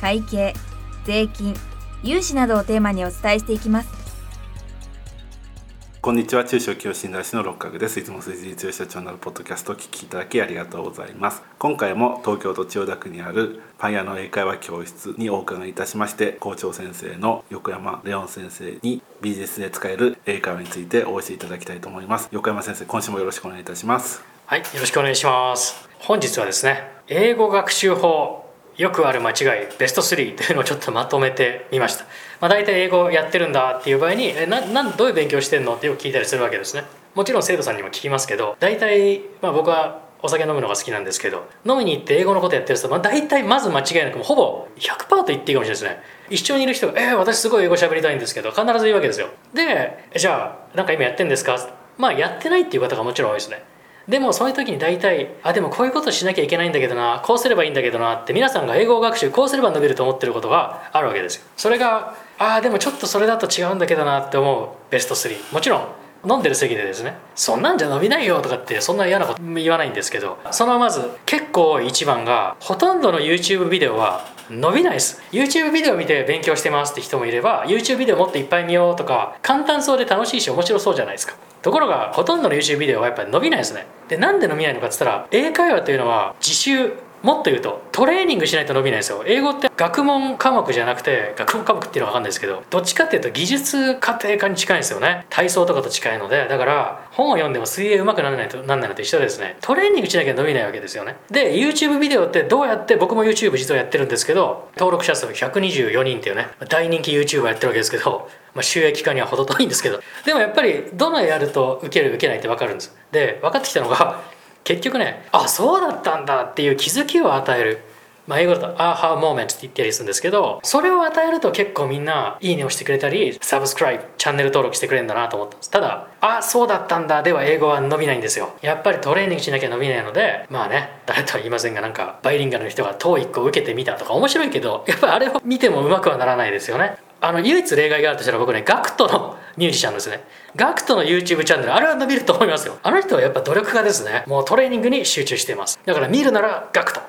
会計税金融資などをテーマにお伝えしていきます。こんにちは。中小企業診断士の六角です。いつも数字強い社長になるポッドキャストを聞きいただきありがとうございます。今回も東京都千代田区にあるパン屋の英会話教室にお伺いいたしまして校長先生の横山レオン先生にビジネスで使える英会話についてお教えいただきたいと思います。横山先生今週もよろしくお願いいたします。はいよろしくお願いします。本日はですね英語学習法よくある間違いベスト3というのをちょっとまとめてみました、まあ、大体英語やってるんだっていう場合にえななどういう勉強してんのってよく聞いたりするわけですね。もちろん生徒さんにも聞きますけど大体、まあ、僕はお酒飲むのが好きなんですけど飲みに行って英語のことやってる人、まあ、大体まず間違いなくほぼ100%と言っていいかもしれないですね。一緒にいる人が「えー、私すごい英語喋りたいんですけど」必ず言うわけですよ。でじゃあなんか今やってんですか？まあやってないっていう方がもちろん多いですね。でもそういう時に大体あでもこういうことしなきゃいけないんだけどなこうすればいいんだけどなって皆さんが英語学習こうすれば伸びると思ってることがあるわけですよ。それがああでもちょっとそれだと違うんだけどなって思うベスト3もちろん飲んでる席でですねそんなんじゃ伸びないよとかってそんな嫌なこと言わないんですけどそのまず結構一番がほとんどの YouTube ビデオは伸びないです。YouTube ビデオ見て勉強してますって人もいれば YouTube ビデオもっといっぱい見ようとか簡単そうで楽しいし面白そうじゃないですか。ところがほとんどの YouTube ビデオはやっぱり伸びないですね。でなんで伸びないのかっつったら英会話というのは自習もっと言うとトレーニングしないと伸びないですよ。英語って学問科目じゃなくて学問科目っていうのは分かんないですけどどっちかっていうと技術家庭科に近いんですよね。体操とかと近いので。だから本を読んでも水泳うまくならないとなんないのと一緒でですね。トレーニングしなきゃ伸びないわけですよね。で YouTube ビデオってどうやって僕も YouTube 実はやってるんですけど登録者数124人っていうね。大人気 YouTuber やってるわけですけどまあ、収益化には程遠いんですけど。でもやっぱりどのやると受ける受けないって分かるんです。で分かってきたのが結局ねあそうだったんだっていう気づきを与える。まあ、英語だ。と「アーハーモーメント」って言ったりするんですけどそれを与えると結構みんないいねをしてくれたりサブスクライブチャンネル登録してくれるんだなと思った。んですただ「あそうだったんだ」では英語は伸びないんですよ。やっぱりトレーニングしなきゃ伸びないのでまあね誰とは言いませんがなんかバイリンガルの人が TOEIC を受けてみたとか面白いけどやっぱりあれを見てもうまくはならないですよね。あの唯一例外があるとしたら僕ねガクトのミュージシャンですね。ガクトの YouTube チャンネルあれは伸びると思いますよ。あの人はやっぱ努力家ですね。もうトレーニングに集中しています。だから見るならガクト。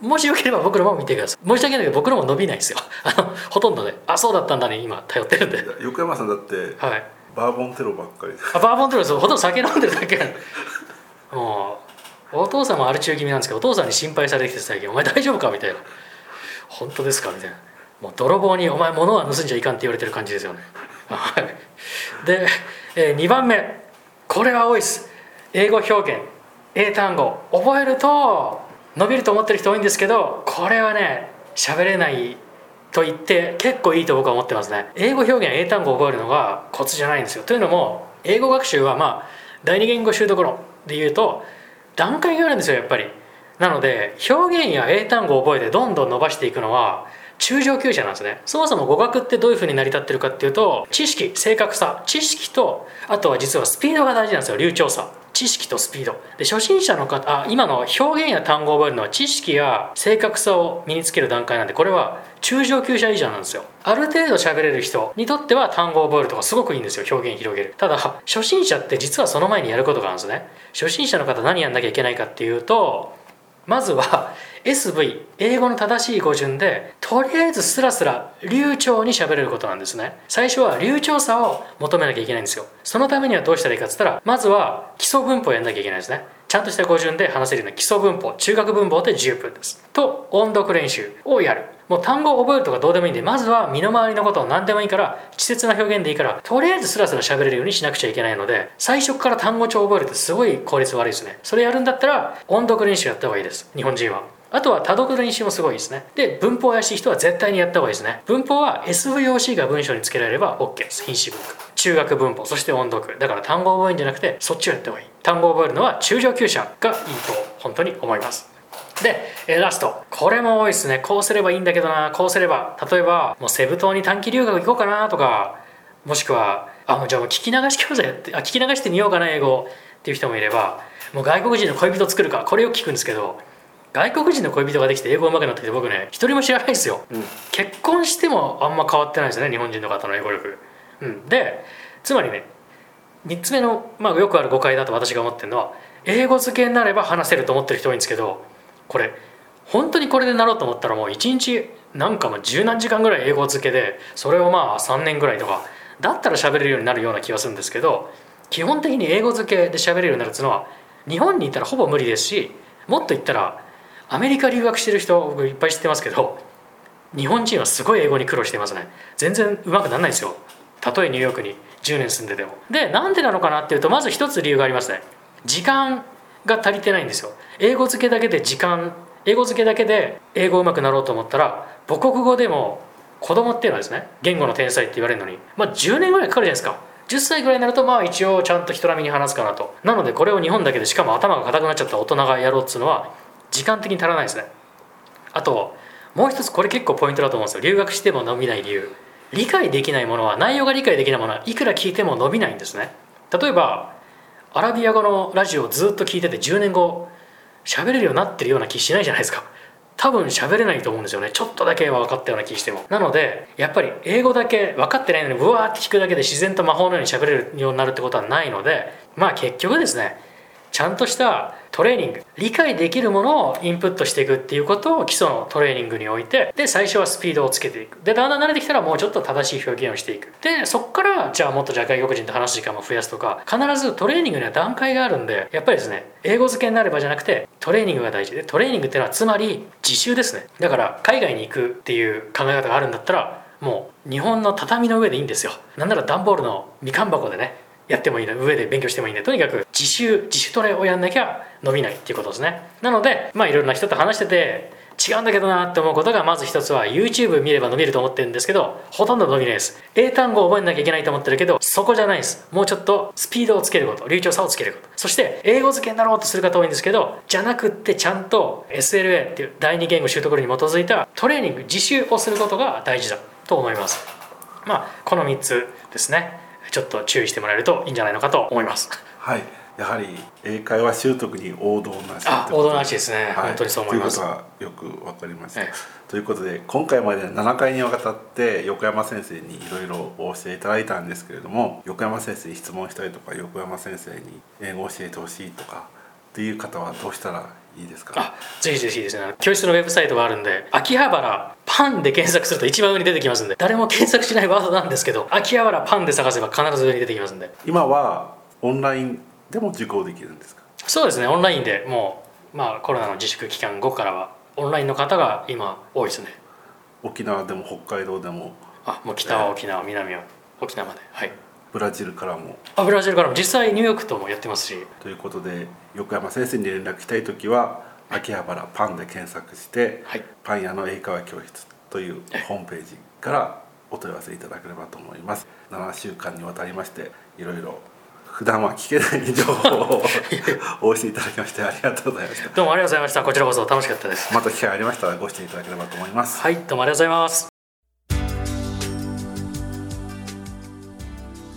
もしよければ僕のも見てください。申し訳ないけど僕のも伸びないですよ。あのほとんどねあそうだったんだね。今頼ってるんで。横山さんだって、はい、バーボンテロばっかり。あバーボンテロですほとんど酒飲んでるだけもうお父さんもアル中気味なんですけどお父さんに心配されてきて最近「お前大丈夫か?」みたいな「本当ですか?」みたいな。もう泥棒に「お前物は盗んじゃいかん」って言われてる感じですよね。はいで、えー、2番目。これは多いです。英語表現。英単語。覚えると伸びると思ってる人多いんですけどこれはね喋れないと言って結構いいと僕は思ってますね。英語表現英単語覚えるのがコツじゃないんですよ。というのも英語学習はまあ第二言語習得論で言うと段階があるんですよやっぱり。なので表現や英単語を覚えてどんどん伸ばしていくのは中上級者なんですね。そもそも語学ってどういうふうに成り立ってるかっていうと知識正確さ知識とあとは実はスピードが大事なんですよ。流暢さ。知識とスピード。で初心者の方あ今の表現や単語を覚えるのは知識や正確さを身につける段階なんでこれは中上級者以上なんですよ。ある程度喋れる人にとっては単語を覚えるとかすごくいいんですよ。表現広げる。ただ初心者って実はその前にやることがあるんですね。初心者の方何やんなきゃいけないかっていうとまずは SV 英語の正しい語順でとりあえずスラスラ流暢に喋れることなんですね。最初は流暢さを求めなきゃいけないんですよ。そのためにはどうしたらいいかっつったらまずは基礎文法をやんなきゃいけないですね。ちゃんとした語順で話せるような基礎文法中学文法で十分ですと音読練習をやるもう単語を覚えるとかどうでもいいんでまずは身の回りのことを何でもいいから稚拙な表現でいいからとりあえずスラスラ喋れるようにしなくちゃいけないので最初から単語帳を覚えるってすごい効率悪いですねそれやるんだったら音読練習やった方がいいです日本人はあとは多読練習もすごいですね。で、文法怪しい人は絶対にやった方がいいですね。文法は SVOC が文章につけられれば OK です。品詞文化。中学文法、そして音読。だから単語を覚えるんじゃなくて、そっちをやった方がいい。単語を覚えるのは中上級者がいいと本当に思います。で、えーラスト。これも多いですね。こうすればいいんだけどな。こうすれば例えばもうセブ島に短期留学行こうかなとかもしくはあもうじゃあもう聞き流し教材やってあ聞き流してみようかな英語っていう人もいればもう外国人の恋人作るか。これを聞くんですけど外国人の恋人ができて英語上手くなってて僕ね一人も知らないですよ、結婚してもあんま変わってないですね日本人の方の英語力、うん、でつまりね3つ目の、まあ、よくある誤解だと私が思ってるのは英語付けになれば話せると思ってる人多いんですけどこれ本当にこれでなろうと思ったらもう1日なんかもう十何時間ぐらい英語付けでそれをまあ3年ぐらいとかだったら喋れるようになるような気がするんですけど基本的に英語付けで喋れるようになるっていうのは日本にいたらほぼ無理ですしもっと言ったらアメリカ留学してる人僕いっぱい知ってますけど日本人はすごい英語に苦労してますね。全然うまくならないですよ。たとえニューヨークに10年住んでても。でなんでなのかなっていうとまず一つ理由がありますね。時間が足りてないんですよ。英語付けだけで時間英語付けだけで英語うまくなろうと思ったら母国語でも子供っていうのはですね言語の天才って言われるのにまあ10年ぐらいかかるじゃないですか。10歳ぐらいになるとまあ一応ちゃんと人並みに話すかなと。なのでこれを日本だけでしかも頭が硬くなっちゃった大人がやろうっつうのは時間的に足らないですね。あともう一つこれ結構ポイントだと思うんですよ。留学しても伸びない理由。理解できないものは内容が理解できないものはいくら聞いても伸びないんですね。例えばアラビア語のラジオをずっと聞いてて10年後喋れるようになってるような気しないじゃないですか。多分喋れないと思うんですよね。ちょっとだけは分かったような気しても。なのでやっぱり英語だけ分かってないのにブワーって聞くだけで自然と魔法のように喋れるようになるってことはないのでまあ結局ですねちゃんとしたトレーニング理解できるものをインプットしていくっていうことを基礎のトレーニングにおいてで最初はスピードをつけていく。でだんだん慣れてきたらもうちょっと正しい表現をしていく。でそこからじゃあもっとじゃあ外国人と話す時間も増やすとか必ずトレーニングには段階があるんでやっぱりですね英語付けになればじゃなくてトレーニングが大事。でトレーニングっていうのはつまり自習ですね。だから海外に行くっていう考え方があるんだったらもう日本の畳の上でいいんですよ。なんなら段ボールのみかん箱でねやってもいいの上で勉強してもいいんでとにかく自習自主トレをやんなきゃ伸びないっていうことですね。なのでまあいろいろな人と話してて違うんだけどなって思うことがまず一つは YouTube 見れば伸びると思ってるんですけどほとんど伸びないです。英単語を覚えなきゃいけないと思ってるけどそこじゃないです。もうちょっとスピードをつけること流暢さをつけること。そして英語付けになろうとする方多いんですけどじゃなくってちゃんと SLA っていう第二言語習得に基づいたトレーニング自習をすることが大事だと思います。まあこの3つですね。ちょっと注意してもらえるといいんじゃないのかと思います。はい。やはり英会話習得に王道なし王道なしですね。本当にそう思います。ということはよくわかりました、ええ。ということで今回まで7回にわたって横山先生にいろいろお教えいただいたんですけれども横山先生に質問したりとか横山先生に英語を教えてほしいとかっていう方はどうしたらいいですか？あぜひぜひですね。教室のウェブサイトがあるんで秋葉原パンで検索すると一番上に出てきますんで誰も検索しないワードなんですけど秋葉原パンで探せば必ず上に出てきますんで。今はオンラインでも受講できるんですか？そうですねオンラインで。もうまあコロナの自粛期間後からはオンラインの方が今多いですね。沖縄でも北海道でも。あもう北は沖縄南は沖縄まで。はいブラジルからも。あブラジルからも。実際ニューヨークともやってますし。ということで横山先生に連絡したい時は秋葉原パンで検索して、はい。パン屋の英会話教室というホームページからお問い合わせいただければと思います。7週間にわたりましていろいろ普段は聞けない情報をお教えいただきましてありがとうございました。どうもありがとうございました。こちらこそ楽しかったです。また機会ありましたらご出演いただければと思います。はいどうもありがとうございます